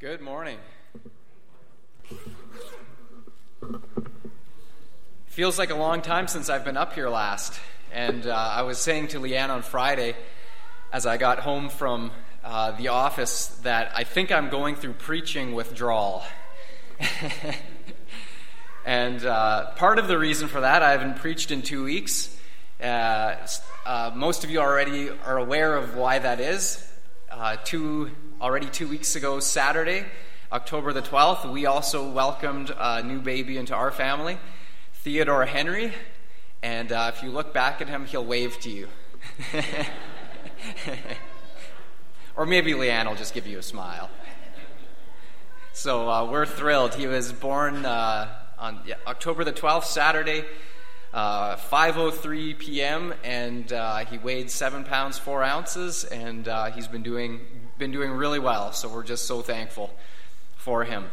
Good morning. Feels like a long time since I've been up here last. And uh, I was saying to Leanne on Friday, as I got home from uh, the office, that I think I'm going through preaching withdrawal. and uh, part of the reason for that, I haven't preached in two weeks. Uh, uh, most of you already are aware of why that is. Uh, two already two weeks ago, Saturday, October the 12th, we also welcomed a new baby into our family, Theodore Henry. And uh, if you look back at him, he'll wave to you. or maybe Leanne will just give you a smile. So uh, we're thrilled. He was born uh, on yeah, October the 12th, Saturday, 5:03 uh, p.m., and uh, he weighed seven pounds four ounces, and uh, he's been doing been doing really well. So we're just so thankful for him.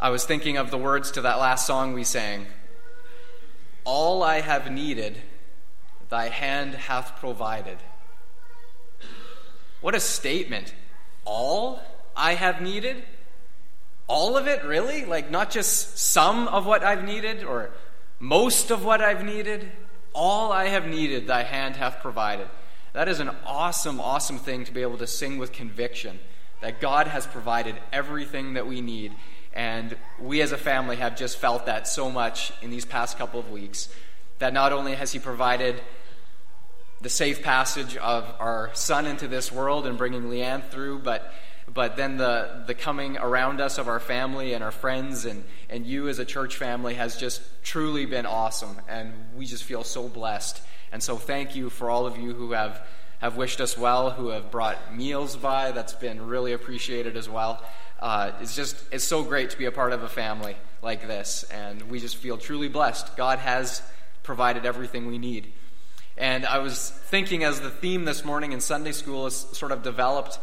I was thinking of the words to that last song we sang All I have needed, thy hand hath provided. What a statement. All I have needed? All of it, really? Like, not just some of what I've needed or most of what I've needed? All I have needed, thy hand hath provided. That is an awesome, awesome thing to be able to sing with conviction that God has provided everything that we need. And we as a family have just felt that so much in these past couple of weeks. That not only has He provided the safe passage of our son into this world and bringing Leanne through, but but then the, the coming around us of our family and our friends and, and you as a church family has just truly been awesome. And we just feel so blessed and so thank you for all of you who have, have wished us well, who have brought meals by. That's been really appreciated as well. Uh, it's just, it's so great to be a part of a family like this. And we just feel truly blessed. God has provided everything we need. And I was thinking as the theme this morning in Sunday school is sort of developed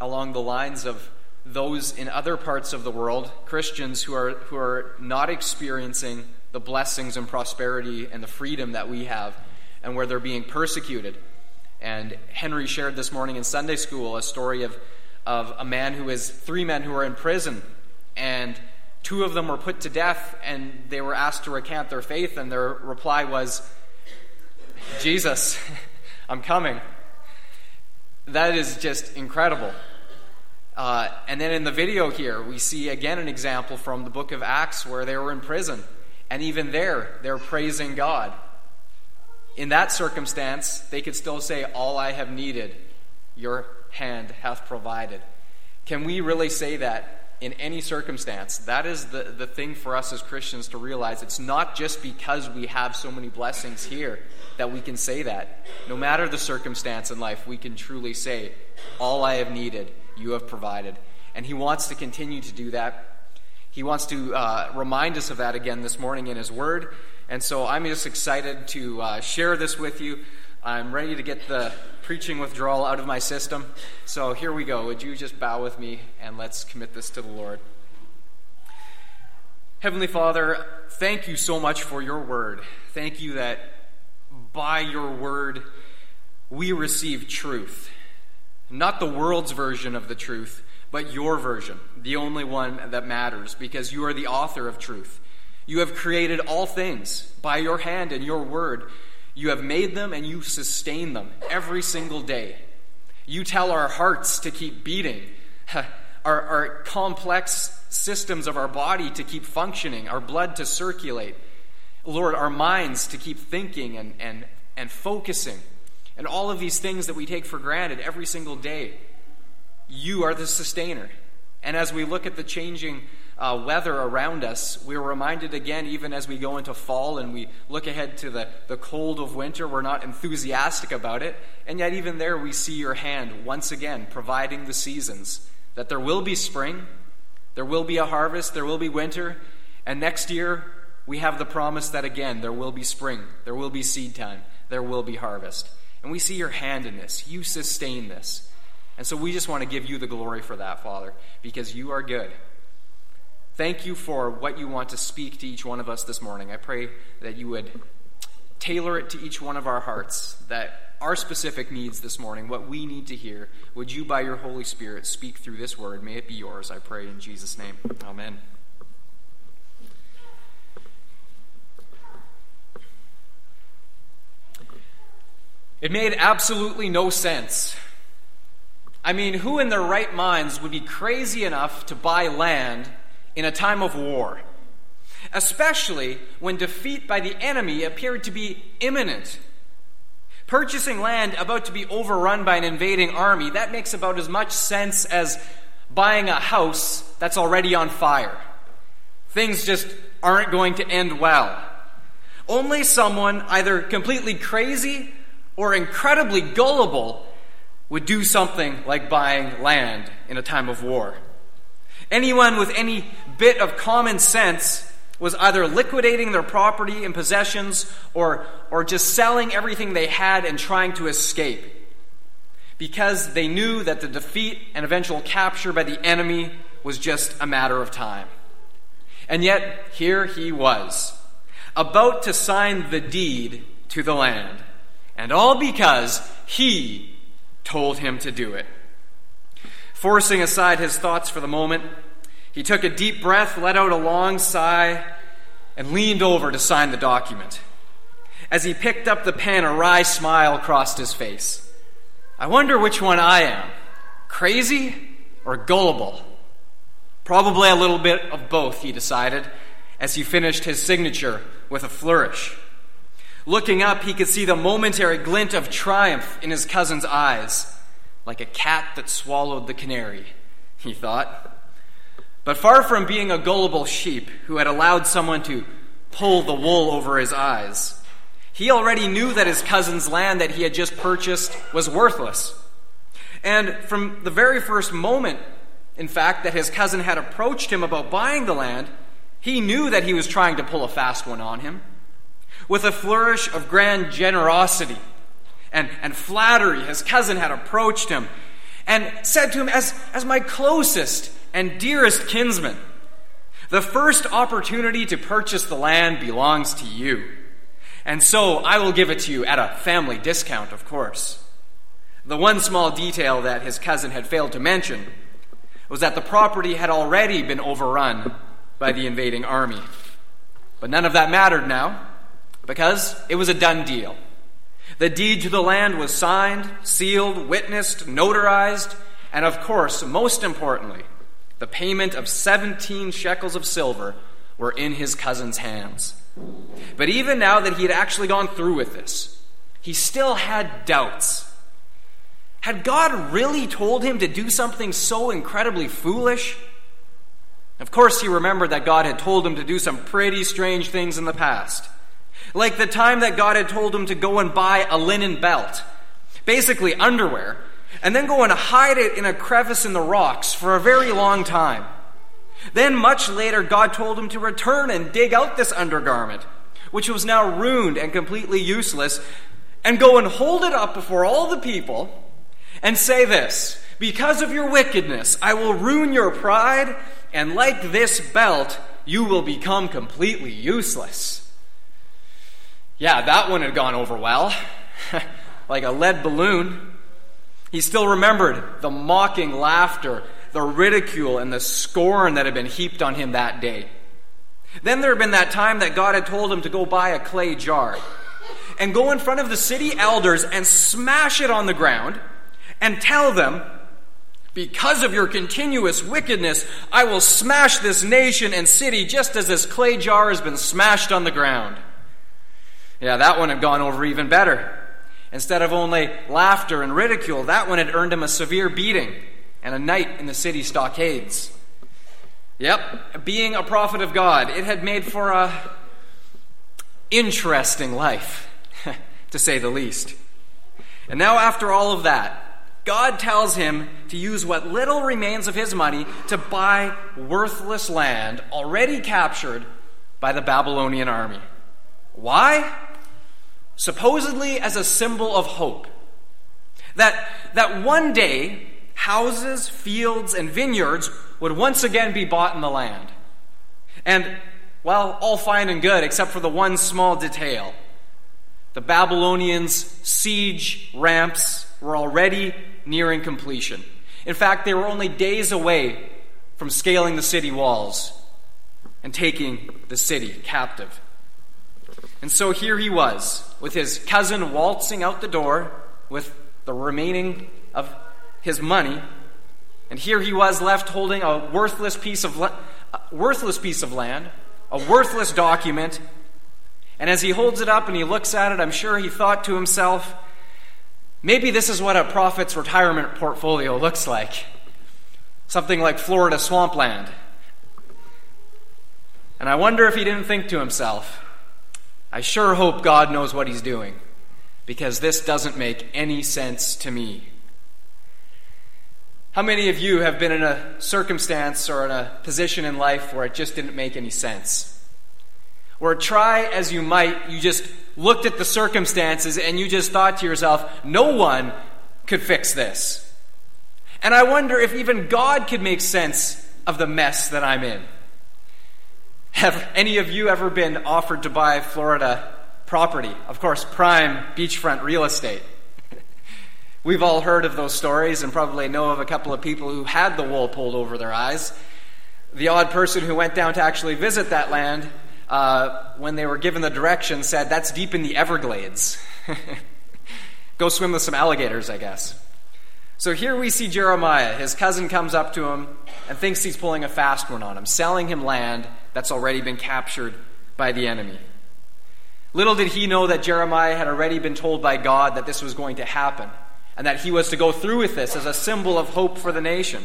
along the lines of those in other parts of the world, Christians who are, who are not experiencing the blessings and prosperity and the freedom that we have and where they're being persecuted. And Henry shared this morning in Sunday school a story of, of a man who is three men who are in prison, and two of them were put to death, and they were asked to recant their faith, and their reply was, Jesus, I'm coming. That is just incredible. Uh, and then in the video here, we see again an example from the book of Acts where they were in prison. And even there, they're praising God in that circumstance, they could still say, All I have needed, your hand hath provided. Can we really say that in any circumstance? That is the, the thing for us as Christians to realize. It's not just because we have so many blessings here that we can say that. No matter the circumstance in life, we can truly say, All I have needed, you have provided. And He wants to continue to do that. He wants to uh, remind us of that again this morning in His Word. And so I'm just excited to uh, share this with you. I'm ready to get the preaching withdrawal out of my system. So here we go. Would you just bow with me and let's commit this to the Lord? Heavenly Father, thank you so much for your word. Thank you that by your word we receive truth. Not the world's version of the truth, but your version, the only one that matters, because you are the author of truth. You have created all things by your hand and your word. You have made them and you sustain them every single day. You tell our hearts to keep beating, our, our complex systems of our body to keep functioning, our blood to circulate. Lord, our minds to keep thinking and, and, and focusing, and all of these things that we take for granted every single day. You are the sustainer. And as we look at the changing uh, weather around us, we're reminded again, even as we go into fall and we look ahead to the, the cold of winter, we're not enthusiastic about it. And yet, even there, we see your hand once again providing the seasons. That there will be spring, there will be a harvest, there will be winter, and next year, we have the promise that again, there will be spring, there will be seed time, there will be harvest. And we see your hand in this. You sustain this. And so we just want to give you the glory for that, Father, because you are good. Thank you for what you want to speak to each one of us this morning. I pray that you would tailor it to each one of our hearts, that our specific needs this morning, what we need to hear, would you, by your Holy Spirit, speak through this word? May it be yours, I pray, in Jesus' name. Amen. It made absolutely no sense. I mean, who in their right minds would be crazy enough to buy land in a time of war? Especially when defeat by the enemy appeared to be imminent. Purchasing land about to be overrun by an invading army, that makes about as much sense as buying a house that's already on fire. Things just aren't going to end well. Only someone either completely crazy or incredibly gullible would do something like buying land in a time of war. Anyone with any bit of common sense was either liquidating their property and possessions or, or just selling everything they had and trying to escape because they knew that the defeat and eventual capture by the enemy was just a matter of time. And yet, here he was, about to sign the deed to the land. And all because he told him to do it. Forcing aside his thoughts for the moment, he took a deep breath, let out a long sigh, and leaned over to sign the document. As he picked up the pen, a wry smile crossed his face. I wonder which one I am crazy or gullible? Probably a little bit of both, he decided, as he finished his signature with a flourish. Looking up, he could see the momentary glint of triumph in his cousin's eyes, like a cat that swallowed the canary, he thought. But far from being a gullible sheep who had allowed someone to pull the wool over his eyes, he already knew that his cousin's land that he had just purchased was worthless. And from the very first moment, in fact, that his cousin had approached him about buying the land, he knew that he was trying to pull a fast one on him. With a flourish of grand generosity and, and flattery, his cousin had approached him and said to him, as, as my closest and dearest kinsman, the first opportunity to purchase the land belongs to you. And so I will give it to you at a family discount, of course. The one small detail that his cousin had failed to mention was that the property had already been overrun by the invading army. But none of that mattered now because it was a done deal. The deed to the land was signed, sealed, witnessed, notarized, and of course, most importantly, the payment of 17 shekels of silver were in his cousin's hands. But even now that he had actually gone through with this, he still had doubts. Had God really told him to do something so incredibly foolish? Of course, he remembered that God had told him to do some pretty strange things in the past. Like the time that God had told him to go and buy a linen belt, basically underwear, and then go and hide it in a crevice in the rocks for a very long time. Then, much later, God told him to return and dig out this undergarment, which was now ruined and completely useless, and go and hold it up before all the people and say this Because of your wickedness, I will ruin your pride, and like this belt, you will become completely useless. Yeah, that one had gone over well, like a lead balloon. He still remembered the mocking laughter, the ridicule, and the scorn that had been heaped on him that day. Then there had been that time that God had told him to go buy a clay jar and go in front of the city elders and smash it on the ground and tell them, because of your continuous wickedness, I will smash this nation and city just as this clay jar has been smashed on the ground. Yeah, that one had gone over even better. Instead of only laughter and ridicule, that one had earned him a severe beating and a night in the city stockades. Yep, being a prophet of God, it had made for a interesting life, to say the least. And now, after all of that, God tells him to use what little remains of his money to buy worthless land already captured by the Babylonian army. Why? Supposedly as a symbol of hope. That, that one day, houses, fields, and vineyards would once again be bought in the land. And, well, all fine and good, except for the one small detail. the Babylonians' siege ramps were already nearing completion. In fact, they were only days away from scaling the city walls and taking the city captive. And so here he was, with his cousin waltzing out the door with the remaining of his money, and here he was left holding a worthless piece of la- worthless piece of land, a worthless document. And as he holds it up and he looks at it, I'm sure he thought to himself, maybe this is what a prophet's retirement portfolio looks like. Something like Florida swampland. And I wonder if he didn't think to himself, I sure hope God knows what he's doing, because this doesn't make any sense to me. How many of you have been in a circumstance or in a position in life where it just didn't make any sense? Where try as you might, you just looked at the circumstances and you just thought to yourself, no one could fix this. And I wonder if even God could make sense of the mess that I'm in. Have any of you ever been offered to buy Florida property? Of course, prime beachfront real estate. We've all heard of those stories and probably know of a couple of people who had the wool pulled over their eyes. The odd person who went down to actually visit that land, uh, when they were given the direction, said, That's deep in the Everglades. Go swim with some alligators, I guess. So here we see Jeremiah. His cousin comes up to him and thinks he's pulling a fast one on him, selling him land that's already been captured by the enemy. Little did he know that Jeremiah had already been told by God that this was going to happen and that he was to go through with this as a symbol of hope for the nation.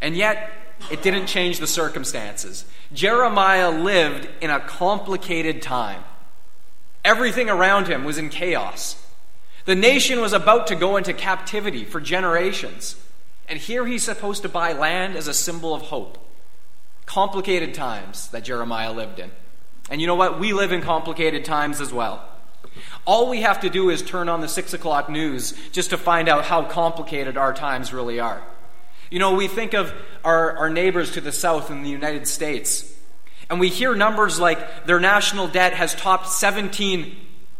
And yet, it didn't change the circumstances. Jeremiah lived in a complicated time. Everything around him was in chaos. The nation was about to go into captivity for generations. And here he's supposed to buy land as a symbol of hope. Complicated times that Jeremiah lived in. And you know what? We live in complicated times as well. All we have to do is turn on the 6 o'clock news just to find out how complicated our times really are. You know, we think of our, our neighbors to the south in the United States, and we hear numbers like their national debt has topped $17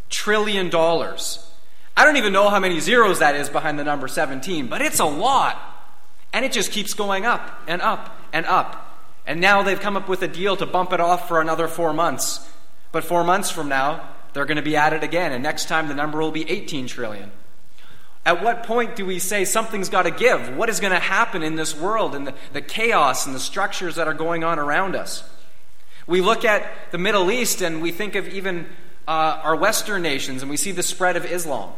trillion. I don't even know how many zeros that is behind the number 17, but it's a lot. And it just keeps going up and up and up. And now they've come up with a deal to bump it off for another four months. But four months from now, they're going to be at it again, and next time the number will be 18 trillion. At what point do we say something's got to give? What is going to happen in this world and the, the chaos and the structures that are going on around us? We look at the Middle East and we think of even uh, our Western nations and we see the spread of Islam.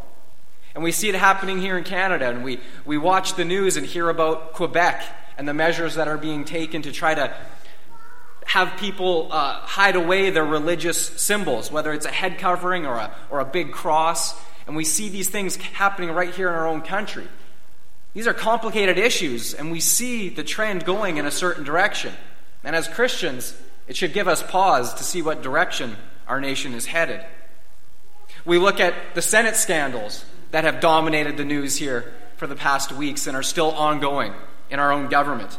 And we see it happening here in Canada, and we, we watch the news and hear about Quebec and the measures that are being taken to try to have people uh, hide away their religious symbols, whether it's a head covering or a, or a big cross. And we see these things happening right here in our own country. These are complicated issues, and we see the trend going in a certain direction. And as Christians, it should give us pause to see what direction our nation is headed. We look at the Senate scandals that have dominated the news here for the past weeks and are still ongoing in our own government.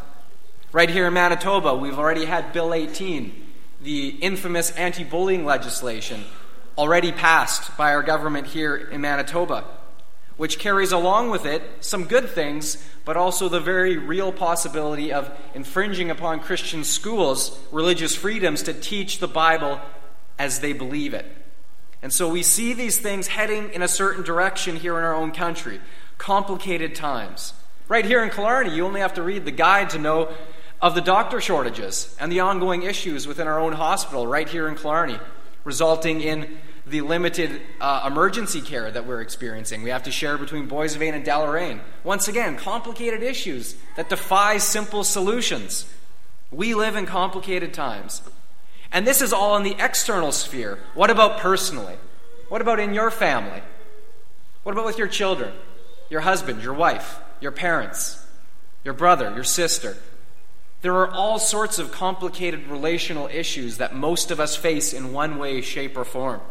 Right here in Manitoba, we've already had Bill 18, the infamous anti bullying legislation, already passed by our government here in Manitoba, which carries along with it some good things, but also the very real possibility of infringing upon Christian schools' religious freedoms to teach the Bible as they believe it. And so we see these things heading in a certain direction here in our own country. Complicated times. Right here in Killarney, you only have to read the guide to know of the doctor shortages and the ongoing issues within our own hospital right here in Killarney, resulting in the limited uh, emergency care that we're experiencing. We have to share between Boissevain and Deloraine. Once again, complicated issues that defy simple solutions. We live in complicated times. And this is all in the external sphere. What about personally? What about in your family? What about with your children, your husband, your wife, your parents, your brother, your sister? There are all sorts of complicated relational issues that most of us face in one way, shape, or form.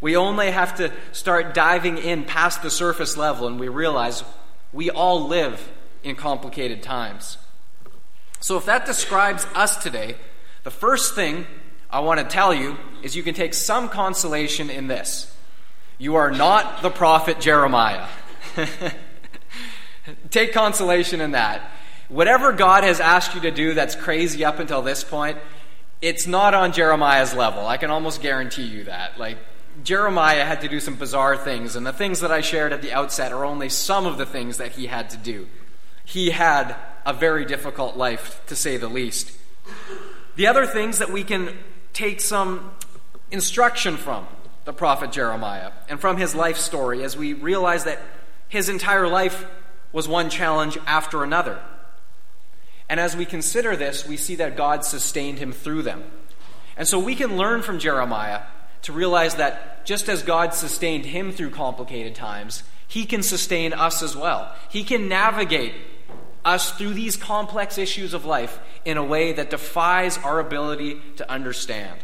We only have to start diving in past the surface level and we realize we all live in complicated times. So, if that describes us today, the first thing I want to tell you is you can take some consolation in this You are not the prophet Jeremiah. Take consolation in that. Whatever God has asked you to do that's crazy up until this point, it's not on Jeremiah's level. I can almost guarantee you that. Like, Jeremiah had to do some bizarre things, and the things that I shared at the outset are only some of the things that he had to do. He had a very difficult life, to say the least. The other things that we can take some instruction from the prophet Jeremiah and from his life story as we realize that his entire life was one challenge after another. And as we consider this, we see that God sustained him through them. And so we can learn from Jeremiah to realize that just as God sustained him through complicated times, he can sustain us as well. He can navigate us through these complex issues of life in a way that defies our ability to understand.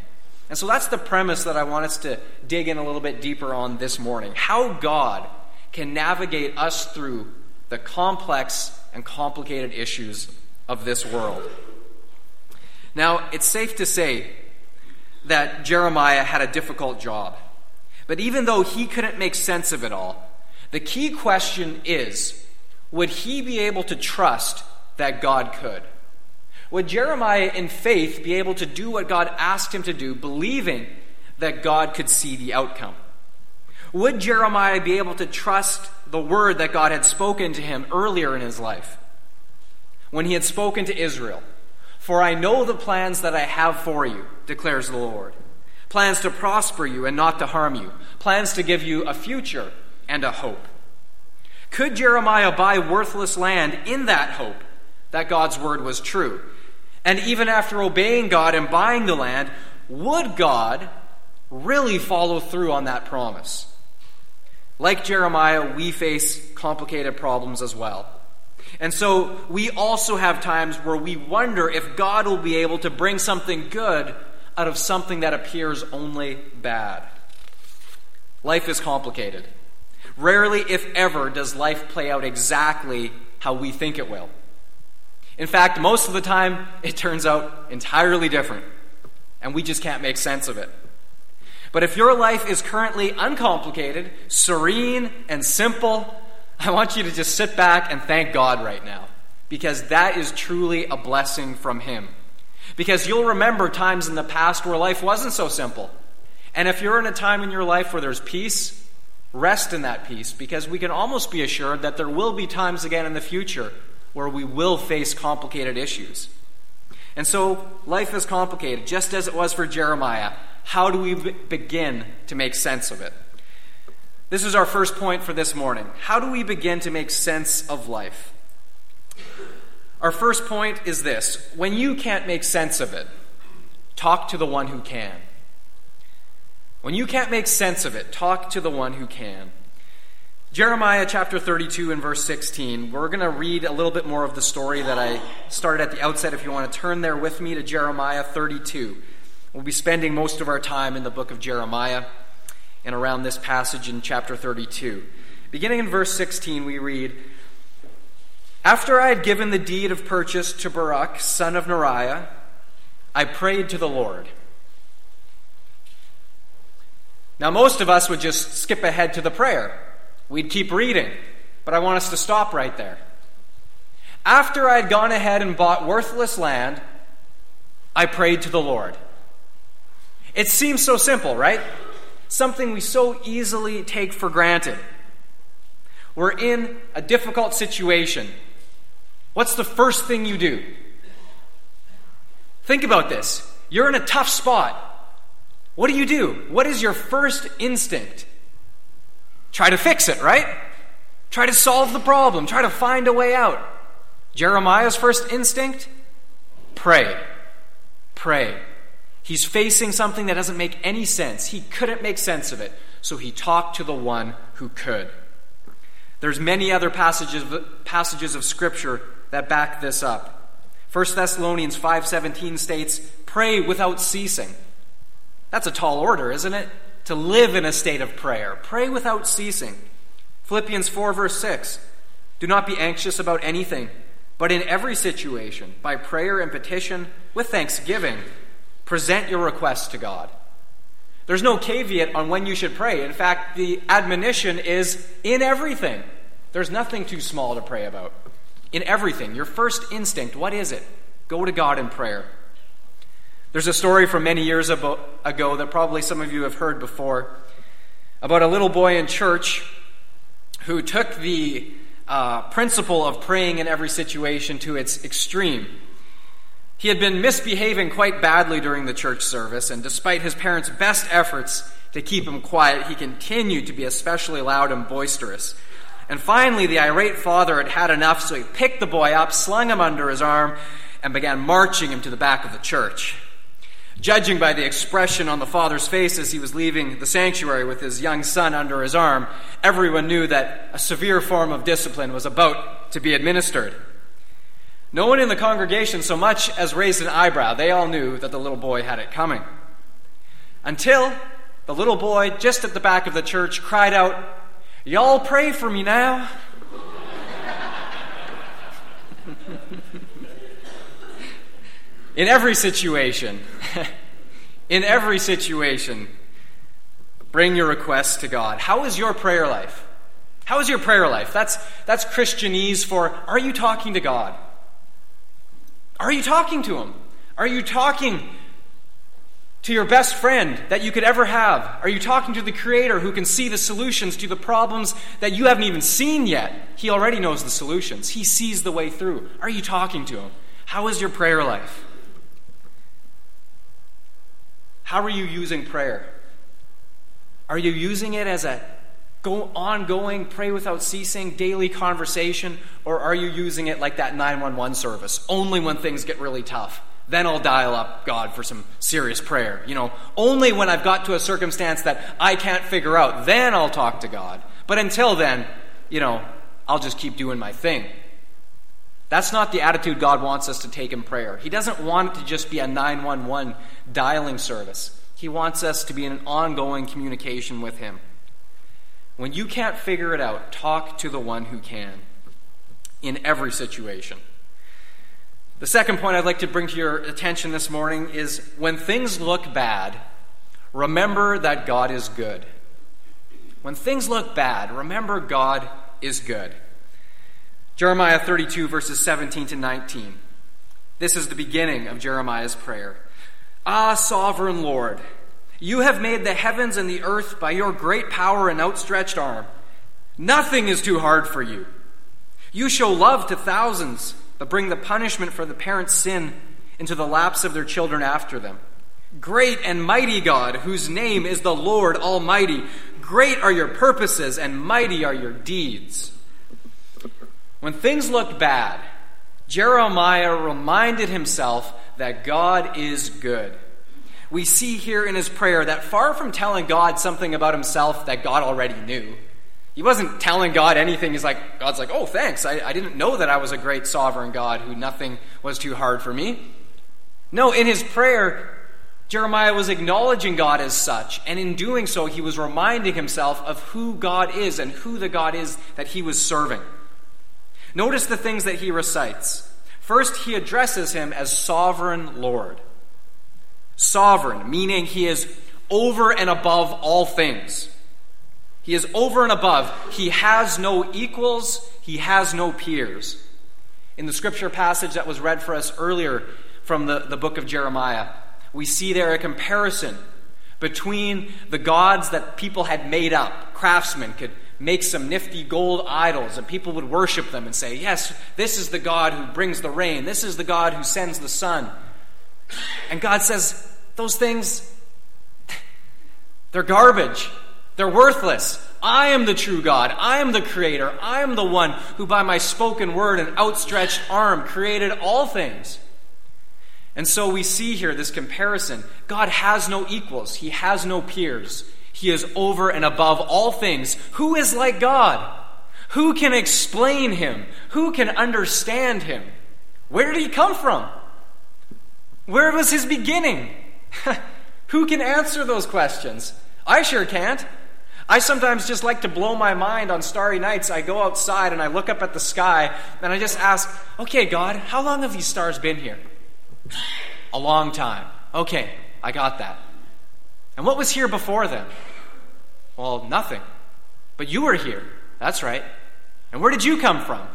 And so that's the premise that I want us to dig in a little bit deeper on this morning. How God can navigate us through the complex and complicated issues of this world. Now, it's safe to say that Jeremiah had a difficult job. But even though he couldn't make sense of it all, the key question is would he be able to trust that God could? Would Jeremiah, in faith, be able to do what God asked him to do, believing that God could see the outcome? Would Jeremiah be able to trust the word that God had spoken to him earlier in his life? When he had spoken to Israel, For I know the plans that I have for you, declares the Lord plans to prosper you and not to harm you, plans to give you a future and a hope. Could Jeremiah buy worthless land in that hope that God's word was true? And even after obeying God and buying the land, would God really follow through on that promise? Like Jeremiah, we face complicated problems as well. And so we also have times where we wonder if God will be able to bring something good out of something that appears only bad. Life is complicated. Rarely, if ever, does life play out exactly how we think it will. In fact, most of the time, it turns out entirely different, and we just can't make sense of it. But if your life is currently uncomplicated, serene, and simple, I want you to just sit back and thank God right now, because that is truly a blessing from Him. Because you'll remember times in the past where life wasn't so simple. And if you're in a time in your life where there's peace, rest in that peace, because we can almost be assured that there will be times again in the future where we will face complicated issues. And so life is complicated, just as it was for Jeremiah. How do we begin to make sense of it? This is our first point for this morning. How do we begin to make sense of life? Our first point is this when you can't make sense of it, talk to the one who can. When you can't make sense of it, talk to the one who can. Jeremiah chapter 32 and verse 16. We're going to read a little bit more of the story that I started at the outset. If you want to turn there with me to Jeremiah 32. We'll be spending most of our time in the book of Jeremiah and around this passage in chapter 32. Beginning in verse 16, we read after I had given the deed of purchase to Baruch, son of Neriah, I prayed to the Lord. Now, most of us would just skip ahead to the prayer. We'd keep reading, but I want us to stop right there. After I had gone ahead and bought worthless land, I prayed to the Lord. It seems so simple, right? Something we so easily take for granted. We're in a difficult situation. What's the first thing you do? Think about this. You're in a tough spot. What do you do? What is your first instinct? Try to fix it, right? Try to solve the problem. Try to find a way out. Jeremiah's first instinct? Pray. Pray. He's facing something that doesn't make any sense. He couldn't make sense of it, so he talked to the one who could. There's many other passages, passages of Scripture that back this up. 1 Thessalonians 5:17 states, "Pray without ceasing." That's a tall order, isn't it? To live in a state of prayer. Pray without ceasing. Philippians 4 verse 6. Do not be anxious about anything, but in every situation, by prayer and petition, with thanksgiving, present your requests to God. There's no caveat on when you should pray. In fact, the admonition is in everything. There's nothing too small to pray about. In everything. Your first instinct, what is it? Go to God in prayer. There's a story from many years ago that probably some of you have heard before about a little boy in church who took the uh, principle of praying in every situation to its extreme. He had been misbehaving quite badly during the church service, and despite his parents' best efforts to keep him quiet, he continued to be especially loud and boisterous. And finally, the irate father had had enough, so he picked the boy up, slung him under his arm, and began marching him to the back of the church. Judging by the expression on the father's face as he was leaving the sanctuary with his young son under his arm, everyone knew that a severe form of discipline was about to be administered. No one in the congregation so much as raised an eyebrow. They all knew that the little boy had it coming. Until the little boy, just at the back of the church, cried out, Y'all pray for me now. in every situation, in every situation, bring your requests to God. How is your prayer life? How is your prayer life? That's, that's Christianese for are you talking to God? Are you talking to Him? Are you talking to your best friend that you could ever have? Are you talking to the Creator who can see the solutions to the problems that you haven't even seen yet? He already knows the solutions, He sees the way through. Are you talking to Him? How is your prayer life? How are you using prayer? Are you using it as a go ongoing, pray without ceasing, daily conversation, or are you using it like that 911 service, only when things get really tough? Then I'll dial up God for some serious prayer. You know, only when I've got to a circumstance that I can't figure out, then I'll talk to God. But until then, you know, I'll just keep doing my thing. That's not the attitude God wants us to take in prayer. He doesn't want it to just be a 911 dialing service. He wants us to be in an ongoing communication with Him. When you can't figure it out, talk to the one who can in every situation. The second point I'd like to bring to your attention this morning is when things look bad, remember that God is good. When things look bad, remember God is good. Jeremiah 32, verses 17 to 19. This is the beginning of Jeremiah's prayer. Ah, sovereign Lord, you have made the heavens and the earth by your great power and outstretched arm. Nothing is too hard for you. You show love to thousands, but bring the punishment for the parents' sin into the laps of their children after them. Great and mighty God, whose name is the Lord Almighty, great are your purposes and mighty are your deeds. When things looked bad, Jeremiah reminded himself that God is good we see here in his prayer that far from telling God something about himself that God already knew, he wasn't telling God anything. He's like, God's like, oh, thanks. I, I didn't know that I was a great sovereign God who nothing was too hard for me. No, in his prayer, Jeremiah was acknowledging God as such, and in doing so, he was reminding himself of who God is and who the God is that he was serving. Notice the things that he recites. First, he addresses him as sovereign Lord sovereign, meaning he is over and above all things. He is over and above. He has no equals, he has no peers. In the scripture passage that was read for us earlier from the, the book of Jeremiah, we see there a comparison between the gods that people had made up. Craftsmen could make some nifty gold idols, and people would worship them and say, Yes, this is the God who brings the rain, this is the God who sends the sun. And God says, those things, they're garbage. They're worthless. I am the true God. I am the creator. I am the one who, by my spoken word and outstretched arm, created all things. And so we see here this comparison. God has no equals, He has no peers. He is over and above all things. Who is like God? Who can explain Him? Who can understand Him? Where did He come from? Where was His beginning? Who can answer those questions? I sure can't. I sometimes just like to blow my mind on starry nights. I go outside and I look up at the sky and I just ask, okay, God, how long have these stars been here? A long time. Okay, I got that. And what was here before then? Well, nothing. But you were here. That's right. And where did you come from?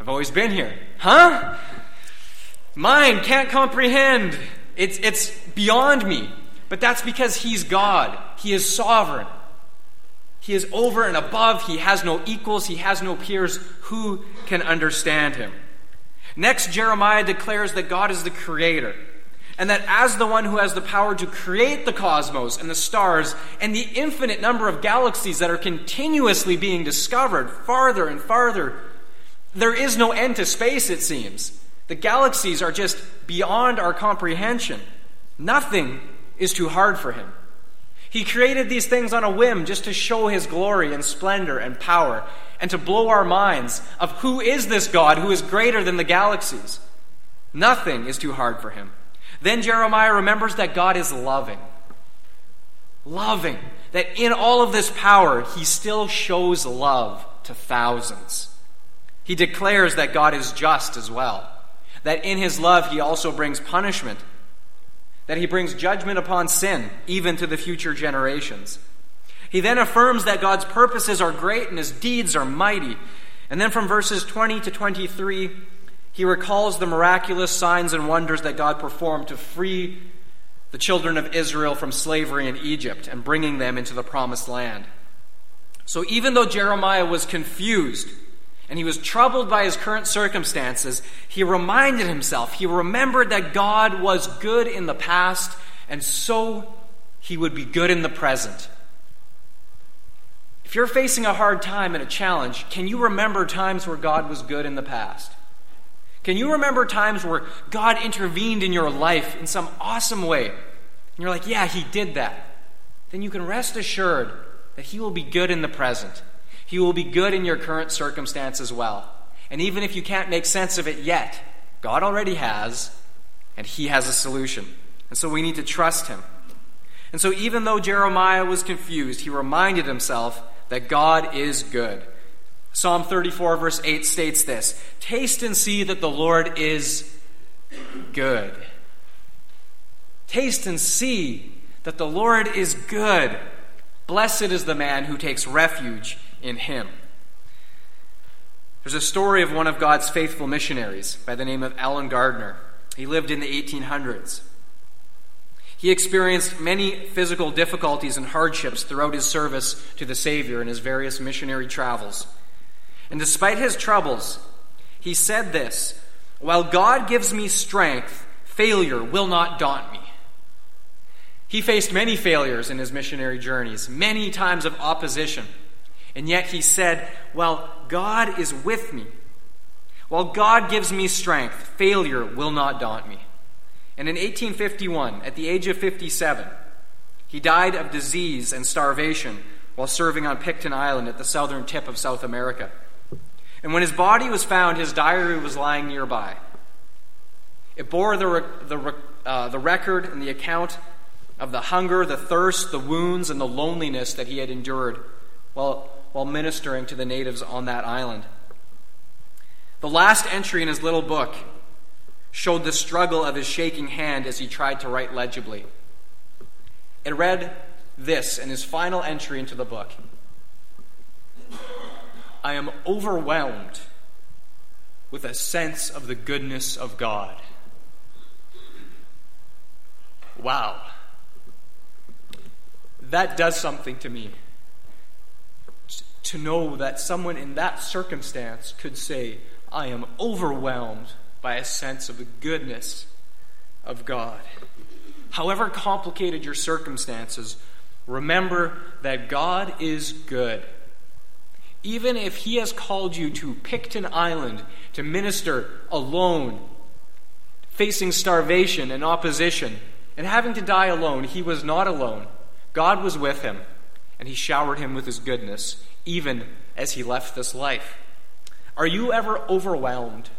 I've always been here. Huh? Mind can't comprehend. It's, it's beyond me. But that's because He's God. He is sovereign. He is over and above. He has no equals. He has no peers. Who can understand Him? Next, Jeremiah declares that God is the creator. And that as the one who has the power to create the cosmos and the stars and the infinite number of galaxies that are continuously being discovered farther and farther, there is no end to space, it seems. The galaxies are just beyond our comprehension. Nothing is too hard for him. He created these things on a whim just to show his glory and splendor and power and to blow our minds of who is this God who is greater than the galaxies. Nothing is too hard for him. Then Jeremiah remembers that God is loving. Loving. That in all of this power, he still shows love to thousands. He declares that God is just as well. That in his love, he also brings punishment. That he brings judgment upon sin, even to the future generations. He then affirms that God's purposes are great and his deeds are mighty. And then from verses 20 to 23, he recalls the miraculous signs and wonders that God performed to free the children of Israel from slavery in Egypt and bringing them into the promised land. So even though Jeremiah was confused and he was troubled by his current circumstances, he reminded himself, he remembered that God was good in the past, and so he would be good in the present. If you're facing a hard time and a challenge, can you remember times where God was good in the past? Can you remember times where God intervened in your life in some awesome way? And you're like, yeah, He did that. Then you can rest assured that He will be good in the present. He will be good in your current circumstance as well. And even if you can't make sense of it yet, God already has, and He has a solution. And so we need to trust Him. And so even though Jeremiah was confused, he reminded himself that God is good. Psalm 34, verse 8 states this Taste and see that the Lord is good. Taste and see that the Lord is good. Blessed is the man who takes refuge in him. There's a story of one of God's faithful missionaries by the name of Allen Gardiner. He lived in the 1800s. He experienced many physical difficulties and hardships throughout his service to the Savior in his various missionary travels. And despite his troubles, he said this While God gives me strength, failure will not daunt me. He faced many failures in his missionary journeys, many times of opposition. And yet he said, Well, God is with me. While God gives me strength, failure will not daunt me. And in 1851, at the age of 57, he died of disease and starvation while serving on Picton Island at the southern tip of South America. And when his body was found, his diary was lying nearby. It bore the, the, uh, the record and the account of the hunger, the thirst, the wounds, and the loneliness that he had endured while, while ministering to the natives on that island. The last entry in his little book showed the struggle of his shaking hand as he tried to write legibly. It read this in his final entry into the book I am overwhelmed with a sense of the goodness of God. Wow. That does something to me. To know that someone in that circumstance could say, I am overwhelmed by a sense of the goodness of God. However complicated your circumstances, remember that God is good even if He has called you to Picton Island to minister alone, facing starvation and opposition, and having to die alone, He was not alone. God was with him, and He showered him with His goodness, even as He left this life. Are you ever overwhelmed?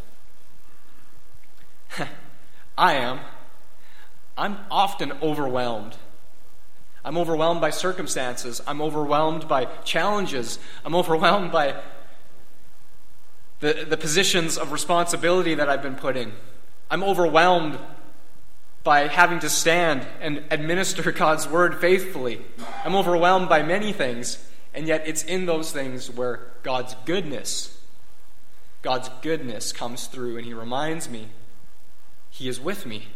I am. I'm often overwhelmed. I'm overwhelmed by circumstances. I'm overwhelmed by challenges. I'm overwhelmed by the, the positions of responsibility that I've been put in. I'm overwhelmed by having to stand and administer God's word faithfully. I'm overwhelmed by many things, and yet it's in those things where God's goodness, God's goodness comes through, and He reminds me He is with me.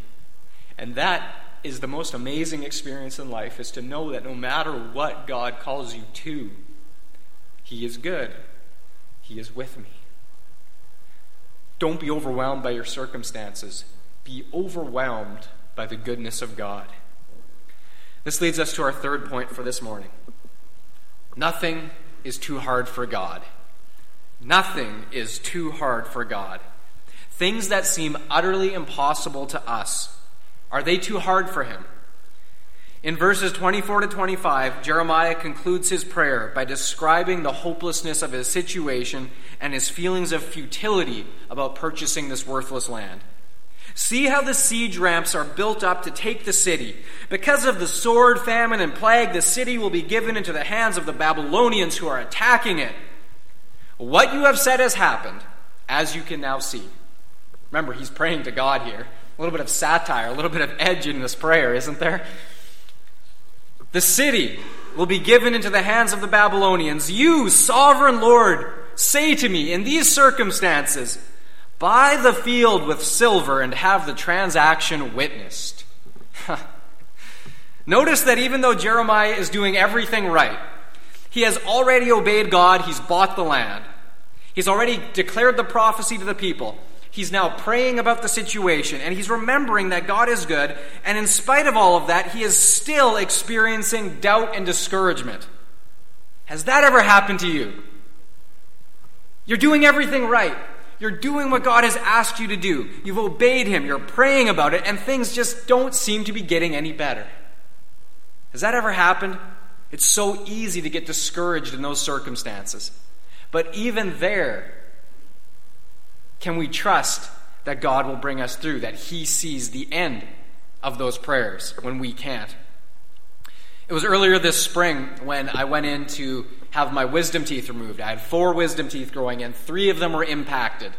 And that is the most amazing experience in life, is to know that no matter what God calls you to, He is good. He is with me. Don't be overwhelmed by your circumstances. Be overwhelmed by the goodness of God. This leads us to our third point for this morning. Nothing is too hard for God. Nothing is too hard for God. Things that seem utterly impossible to us, are they too hard for Him? In verses 24 to 25, Jeremiah concludes his prayer by describing the hopelessness of his situation and his feelings of futility about purchasing this worthless land. See how the siege ramps are built up to take the city. Because of the sword, famine, and plague, the city will be given into the hands of the Babylonians who are attacking it. What you have said has happened, as you can now see. Remember, he's praying to God here. A little bit of satire, a little bit of edge in this prayer, isn't there? The city will be given into the hands of the Babylonians. You, sovereign Lord, say to me in these circumstances, Buy the field with silver and have the transaction witnessed. Notice that even though Jeremiah is doing everything right, he has already obeyed God, he's bought the land. He's already declared the prophecy to the people. He's now praying about the situation and he's remembering that God is good, and in spite of all of that, he is still experiencing doubt and discouragement. Has that ever happened to you? You're doing everything right. You're doing what God has asked you to do. You've obeyed Him. You're praying about it, and things just don't seem to be getting any better. Has that ever happened? It's so easy to get discouraged in those circumstances. But even there, can we trust that God will bring us through, that He sees the end of those prayers when we can't? It was earlier this spring when I went in to have my wisdom teeth removed. I had four wisdom teeth growing in, three of them were impacted.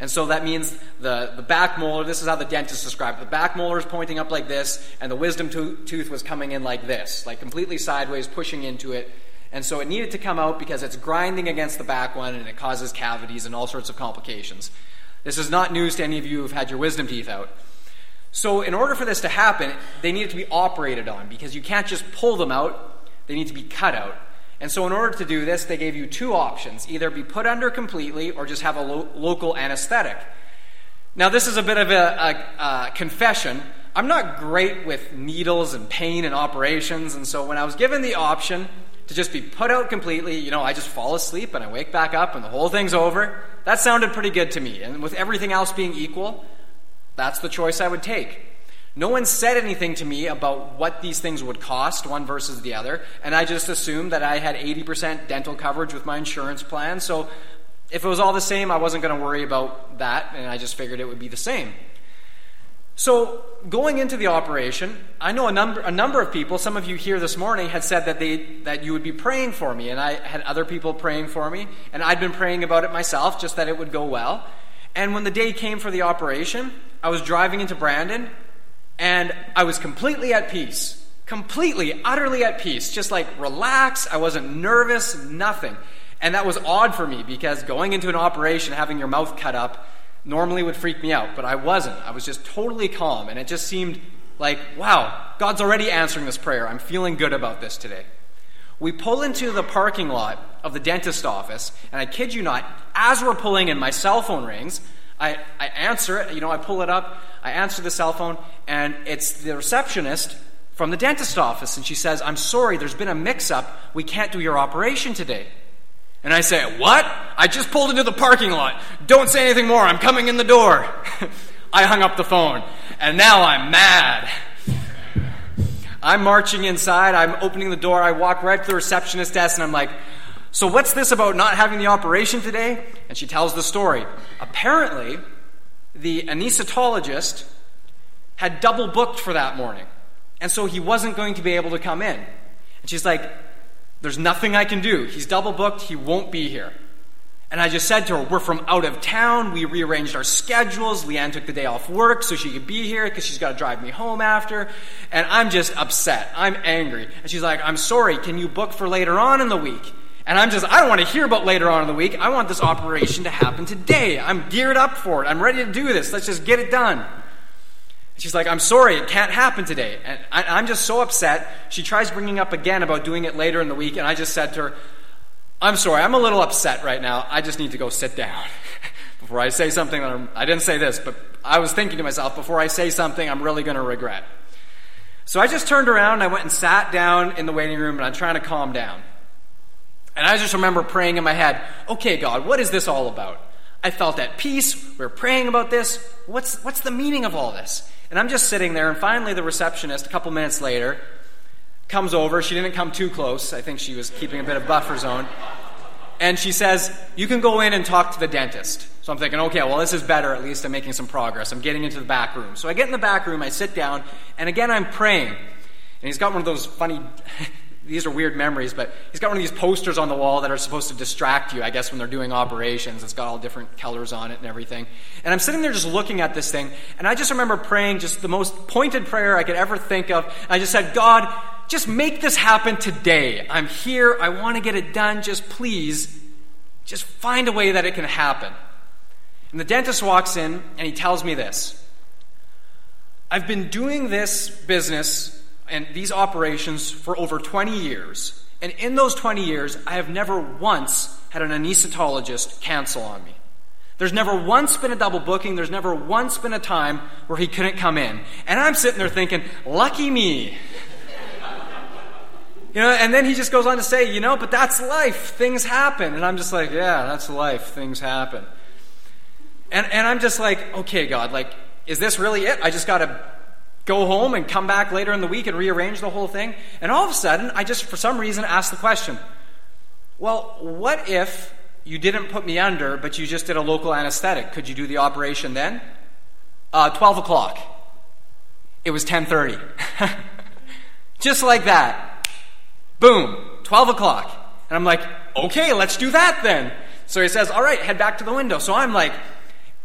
And so that means the, the back molar, this is how the dentist described it. The back molar is pointing up like this, and the wisdom to- tooth was coming in like this, like completely sideways, pushing into it. And so it needed to come out because it's grinding against the back one and it causes cavities and all sorts of complications. This is not news to any of you who've had your wisdom teeth out. So, in order for this to happen, they needed to be operated on because you can't just pull them out, they need to be cut out. And so, in order to do this, they gave you two options either be put under completely or just have a lo- local anesthetic. Now, this is a bit of a, a, a confession. I'm not great with needles and pain and operations, and so when I was given the option to just be put out completely, you know, I just fall asleep and I wake back up and the whole thing's over. That sounded pretty good to me. And with everything else being equal, that's the choice I would take. No one said anything to me about what these things would cost, one versus the other, and I just assumed that I had 80% dental coverage with my insurance plan, so if it was all the same, I wasn't going to worry about that, and I just figured it would be the same. So, going into the operation, I know a number, a number of people, some of you here this morning, had said that, they, that you would be praying for me, and I had other people praying for me, and I'd been praying about it myself, just that it would go well. And when the day came for the operation, I was driving into Brandon, and I was completely at peace. Completely, utterly at peace. Just like relaxed. I wasn't nervous, nothing. And that was odd for me because going into an operation, having your mouth cut up, normally would freak me out. But I wasn't. I was just totally calm. And it just seemed like, wow, God's already answering this prayer. I'm feeling good about this today. We pull into the parking lot of the dentist office, and I kid you not, as we're pulling in, my cell phone rings. I, I answer it, you know, I pull it up, I answer the cell phone, and it's the receptionist from the dentist office, and she says, I'm sorry, there's been a mix up. We can't do your operation today. And I say, What? I just pulled into the parking lot. Don't say anything more. I'm coming in the door. I hung up the phone, and now I'm mad. I'm marching inside. I'm opening the door. I walk right to the receptionist desk, and I'm like, so, what's this about not having the operation today? And she tells the story. Apparently, the anesthetologist had double booked for that morning, and so he wasn't going to be able to come in. And she's like, There's nothing I can do. He's double booked, he won't be here. And I just said to her, We're from out of town. We rearranged our schedules. Leanne took the day off work so she could be here because she's got to drive me home after. And I'm just upset. I'm angry. And she's like, I'm sorry. Can you book for later on in the week? And I'm just, I don't want to hear about later on in the week. I want this operation to happen today. I'm geared up for it. I'm ready to do this. Let's just get it done. And She's like, I'm sorry, it can't happen today. And I, am just so upset. She tries bringing up again about doing it later in the week, and I just said to her, I'm sorry, I'm a little upset right now. I just need to go sit down. before I say something that I'm, I didn't say this, but I was thinking to myself, before I say something I'm really going to regret. So I just turned around and I went and sat down in the waiting room and I'm trying to calm down. And I just remember praying in my head, okay, God, what is this all about? I felt at peace. We were praying about this. What's, what's the meaning of all this? And I'm just sitting there, and finally the receptionist, a couple minutes later, comes over. She didn't come too close. I think she was keeping a bit of buffer zone. And she says, You can go in and talk to the dentist. So I'm thinking, okay, well, this is better. At least I'm making some progress. I'm getting into the back room. So I get in the back room, I sit down, and again, I'm praying. And he's got one of those funny, these are weird memories, but he's got one of these posters on the wall that are supposed to distract you, I guess, when they're doing operations. It's got all different colors on it and everything. And I'm sitting there just looking at this thing, and I just remember praying just the most pointed prayer I could ever think of. I just said, God, just make this happen today. I'm here. I want to get it done. Just please, just find a way that it can happen. And the dentist walks in and he tells me this I've been doing this business and these operations for over 20 years. And in those 20 years, I have never once had an anesthetologist cancel on me. There's never once been a double booking. There's never once been a time where he couldn't come in. And I'm sitting there thinking, lucky me. You know, and then he just goes on to say, you know, but that's life. Things happen. And I'm just like, yeah, that's life. Things happen. And, and I'm just like, okay, God, like, is this really it? I just got to go home and come back later in the week and rearrange the whole thing? And all of a sudden, I just, for some reason, asked the question well, what if you didn't put me under, but you just did a local anesthetic? Could you do the operation then? Uh, 12 o'clock. It was 10.30. just like that. Boom, 12 o'clock. And I'm like, okay, let's do that then. So he says, all right, head back to the window. So I'm like,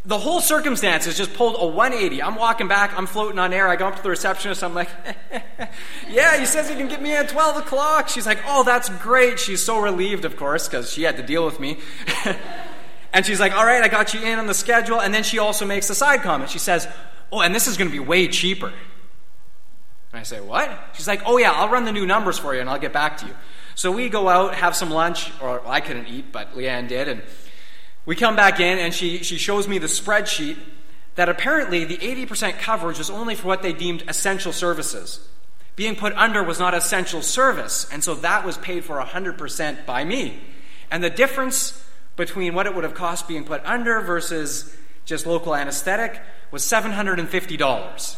the whole circumstance has just pulled a 180. I'm walking back, I'm floating on air. I go up to the receptionist, I'm like, yeah, he says he can get me at 12 o'clock. She's like, oh, that's great. She's so relieved, of course, because she had to deal with me. and she's like, all right, I got you in on the schedule. And then she also makes a side comment. She says, oh, and this is going to be way cheaper. And I say, What? She's like, Oh, yeah, I'll run the new numbers for you and I'll get back to you. So we go out, have some lunch, or well, I couldn't eat, but Leanne did. And we come back in and she, she shows me the spreadsheet that apparently the 80% coverage was only for what they deemed essential services. Being put under was not essential service, and so that was paid for 100% by me. And the difference between what it would have cost being put under versus just local anesthetic was $750.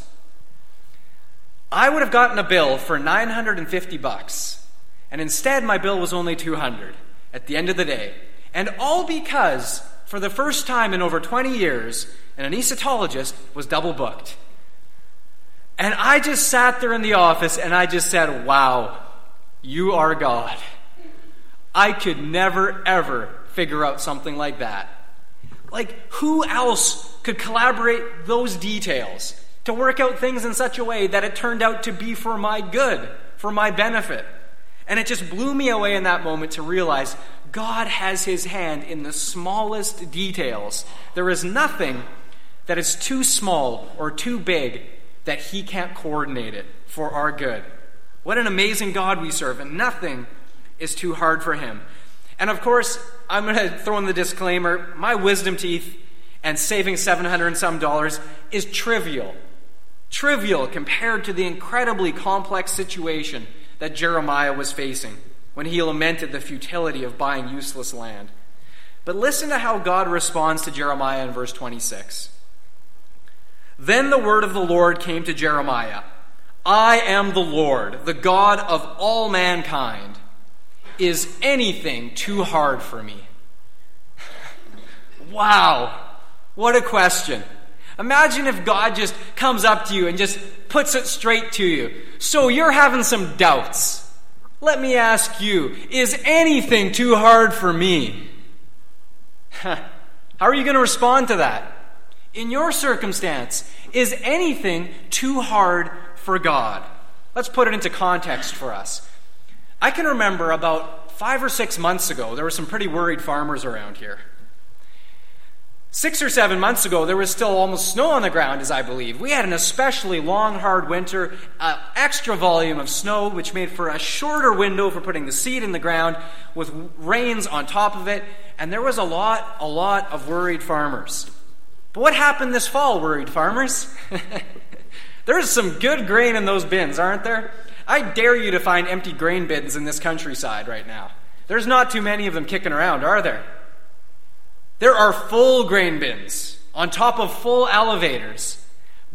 I would have gotten a bill for 950 bucks, and instead my bill was only 200 at the end of the day. And all because, for the first time in over 20 years, an anesthetologist was double booked. And I just sat there in the office and I just said, Wow, you are God. I could never, ever figure out something like that. Like, who else could collaborate those details? to work out things in such a way that it turned out to be for my good, for my benefit. And it just blew me away in that moment to realize God has his hand in the smallest details. There is nothing that is too small or too big that he can't coordinate it for our good. What an amazing God we serve, and nothing is too hard for him. And of course, I'm going to throw in the disclaimer my wisdom teeth and saving 700 and some dollars is trivial trivial compared to the incredibly complex situation that Jeremiah was facing when he lamented the futility of buying useless land. But listen to how God responds to Jeremiah in verse 26. Then the word of the Lord came to Jeremiah I am the Lord, the God of all mankind. Is anything too hard for me? wow, what a question. Imagine if God just comes up to you and just puts it straight to you. So you're having some doubts. Let me ask you, is anything too hard for me? How are you going to respond to that? In your circumstance, is anything too hard for God? Let's put it into context for us. I can remember about five or six months ago, there were some pretty worried farmers around here. Six or seven months ago, there was still almost snow on the ground, as I believe. We had an especially long, hard winter, uh, extra volume of snow, which made for a shorter window for putting the seed in the ground, with rains on top of it, and there was a lot, a lot of worried farmers. But what happened this fall, worried farmers? There's some good grain in those bins, aren't there? I dare you to find empty grain bins in this countryside right now. There's not too many of them kicking around, are there? There are full grain bins on top of full elevators.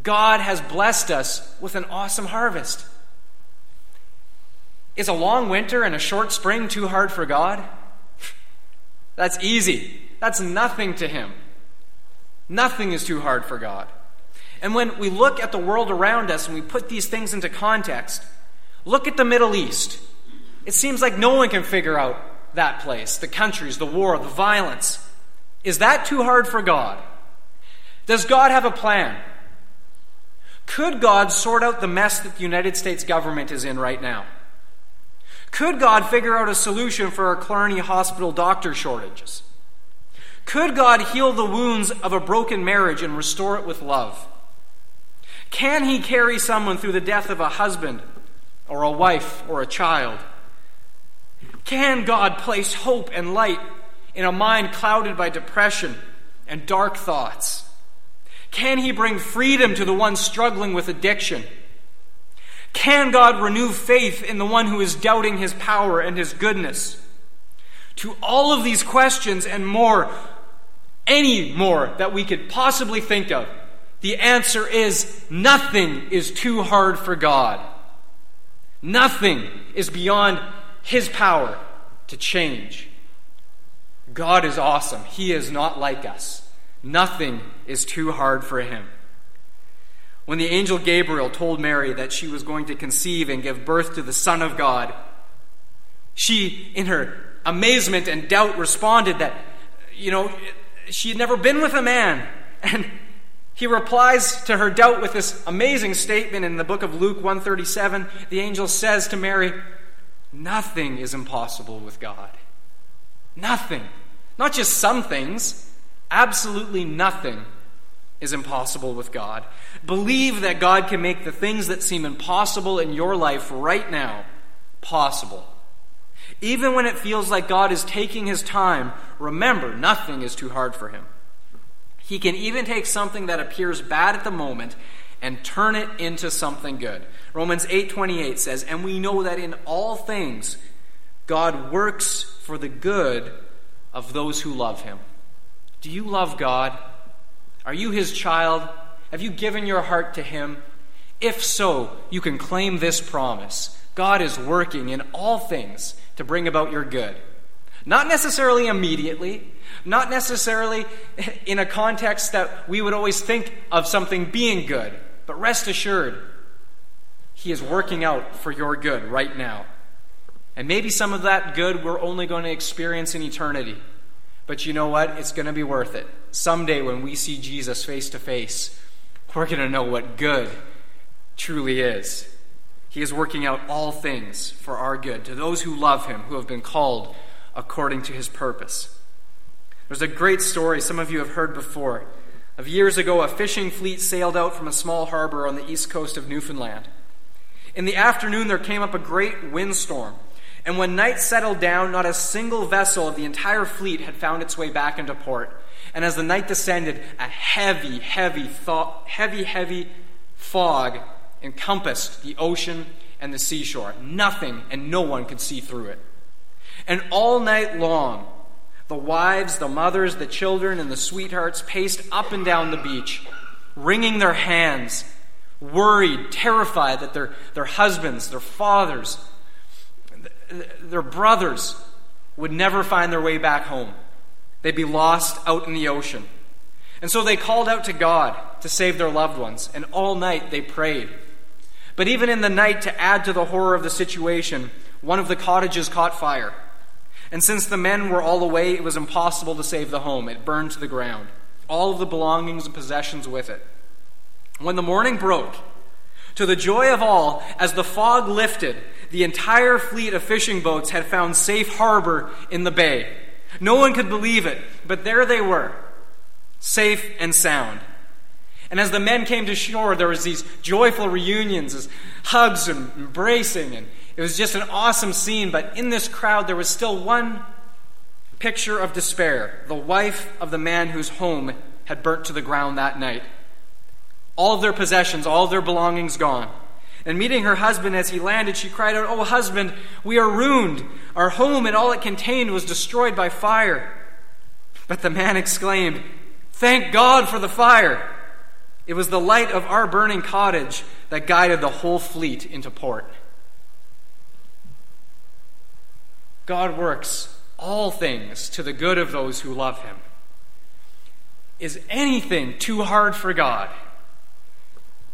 God has blessed us with an awesome harvest. Is a long winter and a short spring too hard for God? That's easy. That's nothing to Him. Nothing is too hard for God. And when we look at the world around us and we put these things into context, look at the Middle East. It seems like no one can figure out that place the countries, the war, the violence. Is that too hard for God? Does God have a plan? Could God sort out the mess that the United States government is in right now? Could God figure out a solution for our Killarney Hospital doctor shortages? Could God heal the wounds of a broken marriage and restore it with love? Can He carry someone through the death of a husband or a wife or a child? Can God place hope and light in a mind clouded by depression and dark thoughts? Can He bring freedom to the one struggling with addiction? Can God renew faith in the one who is doubting His power and His goodness? To all of these questions and more, any more that we could possibly think of, the answer is nothing is too hard for God. Nothing is beyond His power to change. God is awesome. He is not like us. Nothing is too hard for him. When the angel Gabriel told Mary that she was going to conceive and give birth to the Son of God, she, in her amazement and doubt, responded that, you know, she had never been with a man. And he replies to her doubt with this amazing statement in the book of Luke 137. The angel says to Mary, Nothing is impossible with God. Nothing. Not just some things, absolutely nothing is impossible with God. Believe that God can make the things that seem impossible in your life right now possible. Even when it feels like God is taking his time, remember, nothing is too hard for him. He can even take something that appears bad at the moment and turn it into something good. Romans 8:28 says, "And we know that in all things God works for the good of those who love him. Do you love God? Are you his child? Have you given your heart to him? If so, you can claim this promise God is working in all things to bring about your good. Not necessarily immediately, not necessarily in a context that we would always think of something being good, but rest assured, He is working out for your good right now. And maybe some of that good we're only going to experience in eternity. But you know what? It's going to be worth it. Someday when we see Jesus face to face, we're going to know what good truly is. He is working out all things for our good to those who love him, who have been called according to his purpose. There's a great story some of you have heard before. Of years ago, a fishing fleet sailed out from a small harbor on the east coast of Newfoundland. In the afternoon, there came up a great windstorm and when night settled down, not a single vessel of the entire fleet had found its way back into port. And as the night descended, a heavy, heavy, heavy, heavy fog encompassed the ocean and the seashore. Nothing and no one could see through it. And all night long, the wives, the mothers, the children, and the sweethearts paced up and down the beach, wringing their hands, worried, terrified that their, their husbands, their fathers, their brothers would never find their way back home. They'd be lost out in the ocean. And so they called out to God to save their loved ones, and all night they prayed. But even in the night, to add to the horror of the situation, one of the cottages caught fire. And since the men were all away, it was impossible to save the home. It burned to the ground, all of the belongings and possessions with it. When the morning broke, to the joy of all, as the fog lifted, the entire fleet of fishing boats had found safe harbor in the bay. No one could believe it, but there they were, safe and sound. And as the men came to shore, there was these joyful reunions, as hugs and embracing, and it was just an awesome scene. But in this crowd, there was still one picture of despair: the wife of the man whose home had burnt to the ground that night. All of their possessions, all of their belongings gone. And meeting her husband as he landed, she cried out, Oh, husband, we are ruined. Our home and all it contained was destroyed by fire. But the man exclaimed, Thank God for the fire. It was the light of our burning cottage that guided the whole fleet into port. God works all things to the good of those who love him. Is anything too hard for God?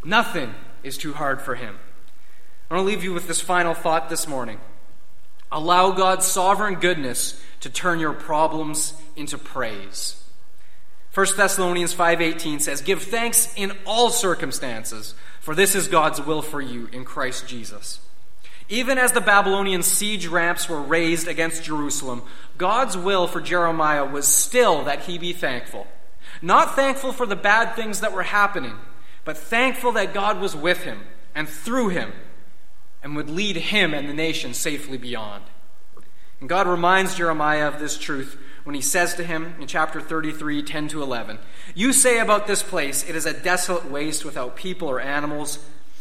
Nothing is too hard for him. I want to leave you with this final thought this morning. Allow God's sovereign goodness to turn your problems into praise. 1 Thessalonians 5:18 says, "Give thanks in all circumstances, for this is God's will for you in Christ Jesus." Even as the Babylonian siege ramps were raised against Jerusalem, God's will for Jeremiah was still that he be thankful. Not thankful for the bad things that were happening, but thankful that God was with him and through him and would lead him and the nation safely beyond. And God reminds Jeremiah of this truth when he says to him in chapter 33, 10 to 11, You say about this place, it is a desolate waste without people or animals.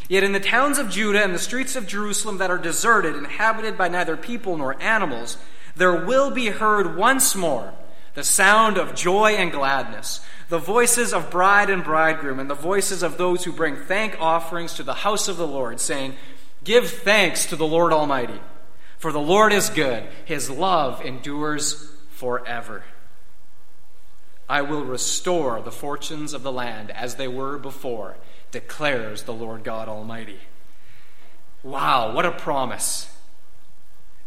Yet in the towns of Judah and the streets of Jerusalem that are deserted, inhabited by neither people nor animals, there will be heard once more the sound of joy and gladness, the voices of bride and bridegroom, and the voices of those who bring thank offerings to the house of the Lord, saying, Give thanks to the Lord Almighty, for the Lord is good, his love endures forever. I will restore the fortunes of the land as they were before, declares the Lord God Almighty. Wow, what a promise.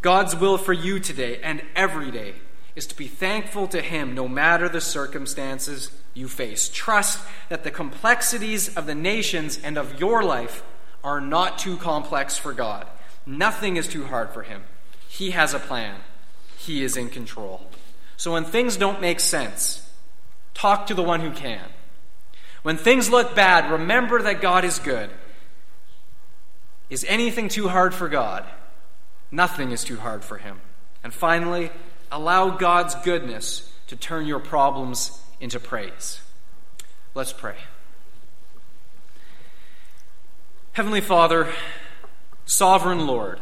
God's will for you today and every day is to be thankful to Him no matter the circumstances you face. Trust that the complexities of the nations and of your life are not too complex for God. Nothing is too hard for Him. He has a plan, He is in control. So when things don't make sense, talk to the one who can. When things look bad, remember that God is good. Is anything too hard for God? Nothing is too hard for Him. And finally, allow God's goodness to turn your problems into praise. Let's pray. Heavenly Father, Sovereign Lord,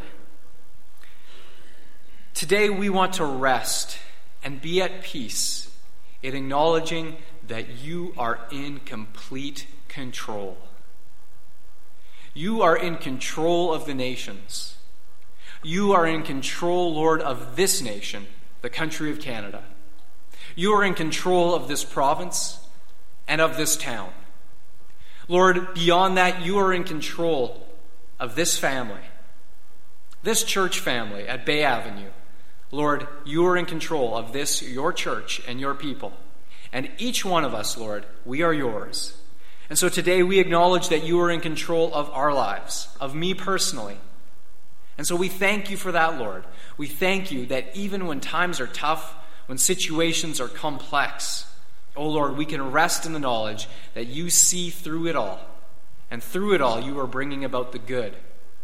today we want to rest and be at peace in acknowledging that you are in complete control. You are in control of the nations. You are in control, Lord, of this nation, the country of Canada. You are in control of this province and of this town. Lord, beyond that, you are in control of this family, this church family at Bay Avenue. Lord, you are in control of this, your church, and your people. And each one of us, Lord, we are yours. And so today we acknowledge that you are in control of our lives, of me personally. And so we thank you for that, Lord. We thank you that even when times are tough, when situations are complex, oh Lord, we can rest in the knowledge that you see through it all. And through it all, you are bringing about the good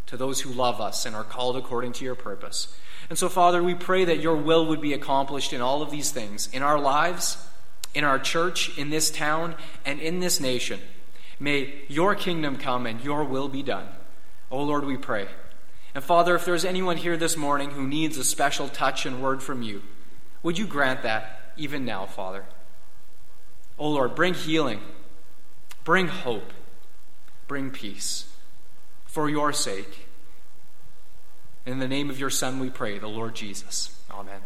to those who love us and are called according to your purpose. And so, Father, we pray that your will would be accomplished in all of these things, in our lives, in our church, in this town, and in this nation. May your kingdom come and your will be done. Oh, Lord, we pray. And Father, if there's anyone here this morning who needs a special touch and word from you, would you grant that even now, Father? Oh, Lord, bring healing, bring hope, bring peace for your sake. In the name of your Son, we pray, the Lord Jesus. Amen.